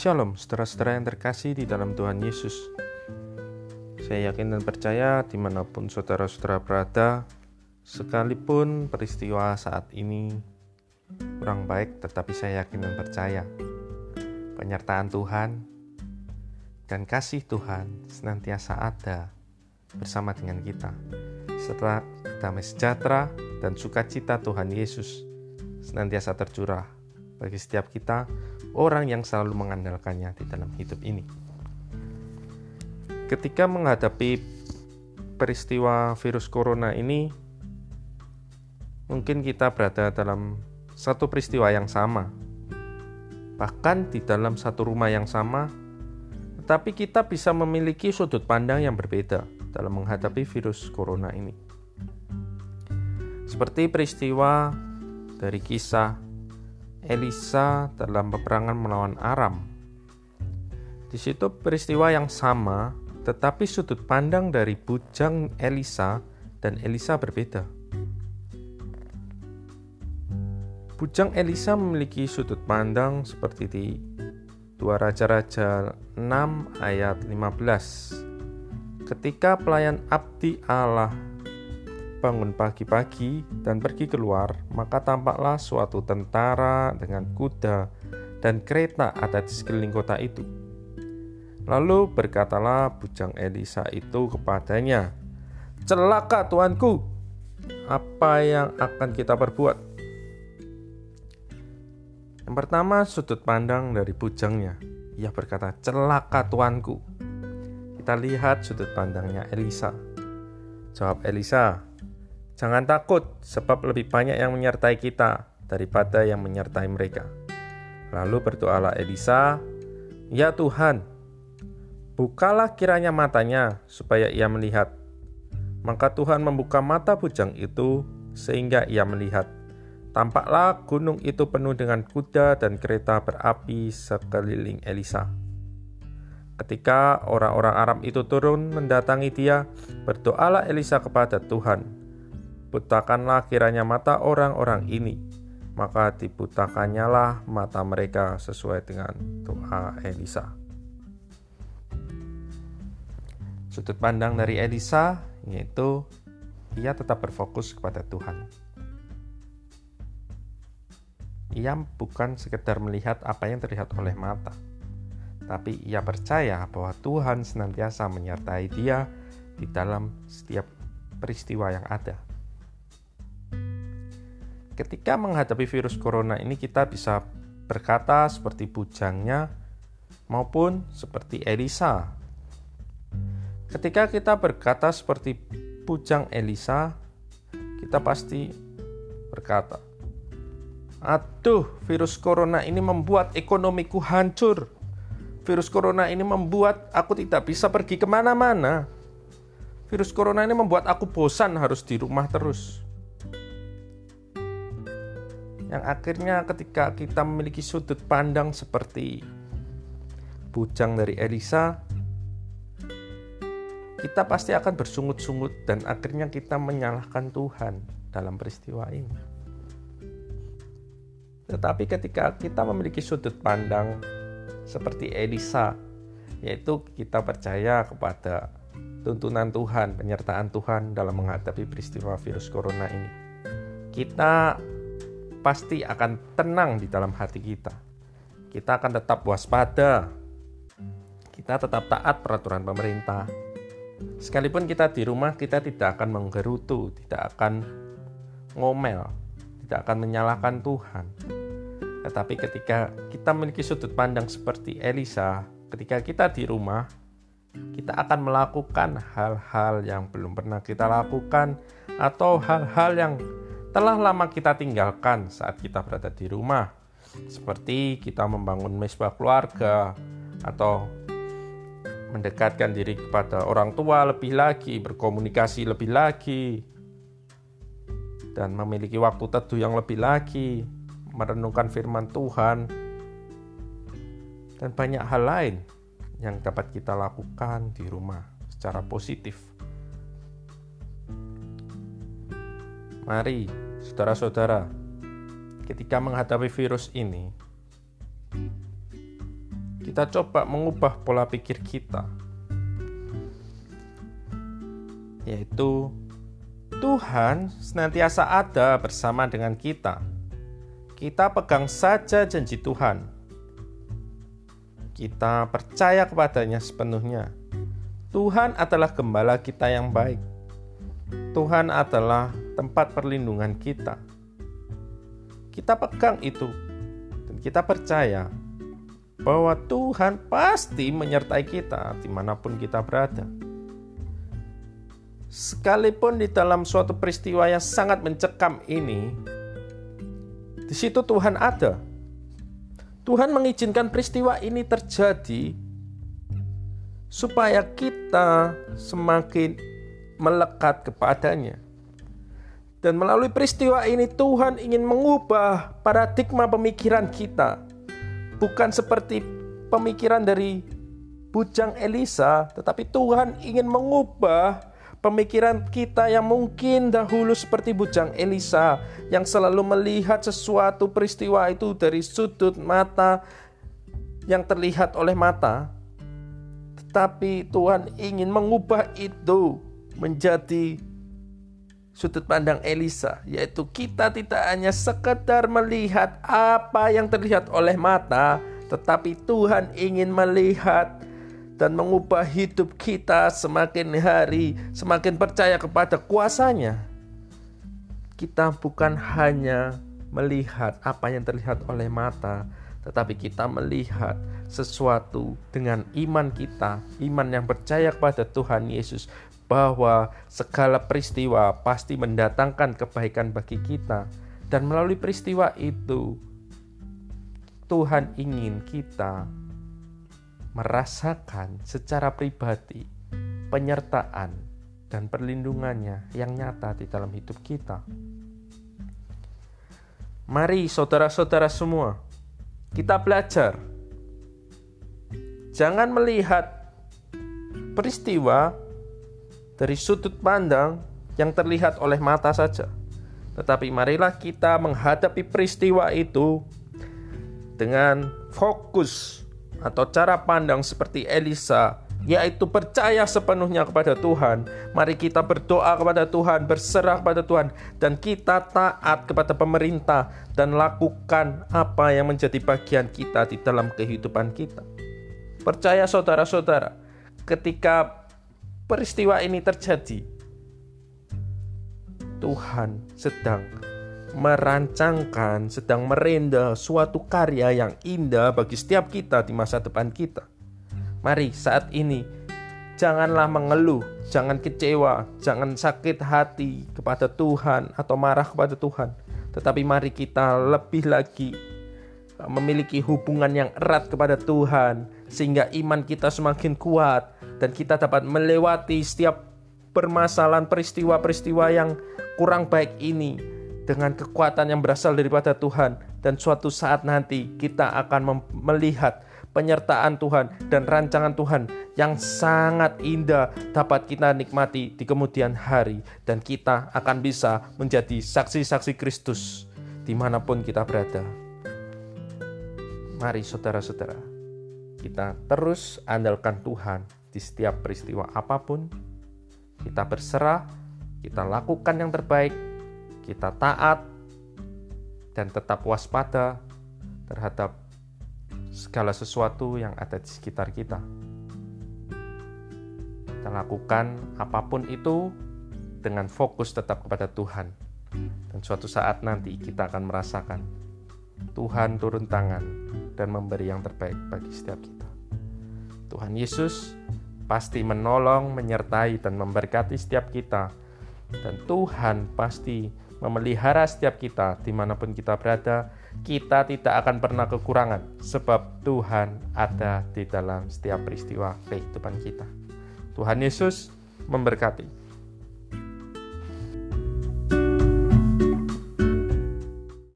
Shalom, saudara-saudara yang terkasih di dalam Tuhan Yesus. Saya yakin dan percaya di mana pun saudara-saudara berada, sekalipun peristiwa saat ini kurang baik, tetapi saya yakin dan percaya penyertaan Tuhan dan kasih Tuhan senantiasa ada bersama dengan kita. Setelah damai sejahtera dan sukacita Tuhan Yesus senantiasa tercurah bagi setiap kita orang yang selalu mengandalkannya di dalam hidup ini. Ketika menghadapi peristiwa virus corona ini, mungkin kita berada dalam satu peristiwa yang sama, bahkan di dalam satu rumah yang sama, tetapi kita bisa memiliki sudut pandang yang berbeda dalam menghadapi virus corona ini. Seperti peristiwa dari kisah Elisa dalam peperangan melawan Aram. Di situ peristiwa yang sama, tetapi sudut pandang dari bujang Elisa dan Elisa berbeda. Bujang Elisa memiliki sudut pandang seperti di 2 Raja-Raja 6 ayat 15. Ketika pelayan abdi Allah bangun pagi-pagi dan pergi keluar, maka tampaklah suatu tentara dengan kuda dan kereta ada di sekeliling kota itu. Lalu berkatalah bujang Elisa itu kepadanya, "Celaka tuanku, apa yang akan kita perbuat?" Yang pertama, sudut pandang dari bujangnya. Ia berkata, "Celaka tuanku." Kita lihat sudut pandangnya Elisa. Jawab Elisa, Jangan takut, sebab lebih banyak yang menyertai kita daripada yang menyertai mereka. Lalu berdoalah Elisa, "Ya Tuhan, bukalah kiranya matanya supaya ia melihat." Maka Tuhan membuka mata bujang itu sehingga ia melihat. Tampaklah gunung itu penuh dengan kuda dan kereta berapi sekeliling Elisa. Ketika orang-orang Arab itu turun mendatangi dia, berdoalah Elisa kepada Tuhan, Butakanlah kiranya mata orang-orang ini, maka dibutakannya mata mereka sesuai dengan doa Elisa. Sudut pandang dari Elisa yaitu ia tetap berfokus kepada Tuhan. Ia bukan sekedar melihat apa yang terlihat oleh mata, tapi ia percaya bahwa Tuhan senantiasa menyertai dia di dalam setiap peristiwa yang ada. Ketika menghadapi virus corona ini kita bisa berkata seperti bujangnya maupun seperti Elisa. Ketika kita berkata seperti bujang Elisa, kita pasti berkata, Aduh, virus corona ini membuat ekonomiku hancur. Virus corona ini membuat aku tidak bisa pergi ke mana-mana. Virus corona ini membuat aku bosan harus di rumah terus yang akhirnya ketika kita memiliki sudut pandang seperti bujang dari Elisa kita pasti akan bersungut-sungut dan akhirnya kita menyalahkan Tuhan dalam peristiwa ini. Tetapi ketika kita memiliki sudut pandang seperti Elisa, yaitu kita percaya kepada tuntunan Tuhan, penyertaan Tuhan dalam menghadapi peristiwa virus corona ini. Kita pasti akan tenang di dalam hati kita. Kita akan tetap waspada. Kita tetap taat peraturan pemerintah. Sekalipun kita di rumah, kita tidak akan menggerutu, tidak akan ngomel, tidak akan menyalahkan Tuhan. Tetapi ketika kita memiliki sudut pandang seperti Elisa, ketika kita di rumah, kita akan melakukan hal-hal yang belum pernah kita lakukan atau hal-hal yang telah lama kita tinggalkan saat kita berada di rumah, seperti kita membangun mesbah keluarga atau mendekatkan diri kepada orang tua lebih lagi, berkomunikasi lebih lagi, dan memiliki waktu teduh yang lebih lagi, merenungkan firman Tuhan, dan banyak hal lain yang dapat kita lakukan di rumah secara positif. Mari, saudara-saudara, ketika menghadapi virus ini, kita coba mengubah pola pikir kita, yaitu Tuhan senantiasa ada bersama dengan kita. Kita pegang saja janji Tuhan. Kita percaya kepadanya sepenuhnya. Tuhan adalah gembala kita yang baik. Tuhan adalah tempat perlindungan kita. Kita pegang itu dan kita percaya bahwa Tuhan pasti menyertai kita di mana pun kita berada. Sekalipun di dalam suatu peristiwa yang sangat mencekam ini, di situ Tuhan ada. Tuhan mengizinkan peristiwa ini terjadi supaya kita semakin melekat kepadanya. Dan melalui peristiwa ini Tuhan ingin mengubah paradigma pemikiran kita. Bukan seperti pemikiran dari bujang Elisa, tetapi Tuhan ingin mengubah pemikiran kita yang mungkin dahulu seperti bujang Elisa yang selalu melihat sesuatu peristiwa itu dari sudut mata yang terlihat oleh mata tapi Tuhan ingin mengubah itu menjadi sudut pandang Elisa, yaitu kita tidak hanya sekedar melihat apa yang terlihat oleh mata, tetapi Tuhan ingin melihat dan mengubah hidup kita semakin hari, semakin percaya kepada kuasanya. Kita bukan hanya melihat apa yang terlihat oleh mata, tetapi kita melihat sesuatu dengan iman kita, iman yang percaya kepada Tuhan Yesus, bahwa segala peristiwa pasti mendatangkan kebaikan bagi kita, dan melalui peristiwa itu, Tuhan ingin kita merasakan secara pribadi penyertaan dan perlindungannya yang nyata di dalam hidup kita. Mari, saudara-saudara semua, kita belajar. Jangan melihat peristiwa dari sudut pandang yang terlihat oleh mata saja. Tetapi marilah kita menghadapi peristiwa itu dengan fokus atau cara pandang seperti Elisa yaitu percaya sepenuhnya kepada Tuhan. Mari kita berdoa kepada Tuhan, berserah kepada Tuhan, dan kita taat kepada pemerintah dan lakukan apa yang menjadi bagian kita di dalam kehidupan kita. Percaya saudara-saudara, ketika peristiwa ini terjadi, Tuhan sedang merancangkan, sedang merenda suatu karya yang indah bagi setiap kita di masa depan kita. Mari saat ini janganlah mengeluh, jangan kecewa, jangan sakit hati kepada Tuhan atau marah kepada Tuhan. Tetapi mari kita lebih lagi uh, memiliki hubungan yang erat kepada Tuhan sehingga iman kita semakin kuat dan kita dapat melewati setiap permasalahan peristiwa-peristiwa yang kurang baik ini dengan kekuatan yang berasal daripada Tuhan. Dan suatu saat nanti kita akan melihat penyertaan Tuhan dan rancangan Tuhan yang sangat indah dapat kita nikmati di kemudian hari. Dan kita akan bisa menjadi saksi-saksi Kristus di mana pun kita berada. Mari saudara-saudara, kita terus andalkan Tuhan di setiap peristiwa apa pun. Kita berserah, kita lakukan yang terbaik, kita taat, dan tetap waspada terhadap segala sesuatu yang ada di sekitar kita. Kita lakukan apa pun itu dengan fokus tetap kepada Tuhan. Dan suatu saat nanti kita akan merasakan Tuhan turun tangan dan memberi yang terbaik bagi setiap kita. Tuhan Yesus pasti menolong, menyertai, dan memberkati setiap kita. Dan Tuhan pasti memelihara setiap kita di mana pun kita berada kita tidak akan pernah kekurangan sebab Tuhan ada di dalam setiap peristiwa kehidupan kita. Tuhan Yesus memberkati.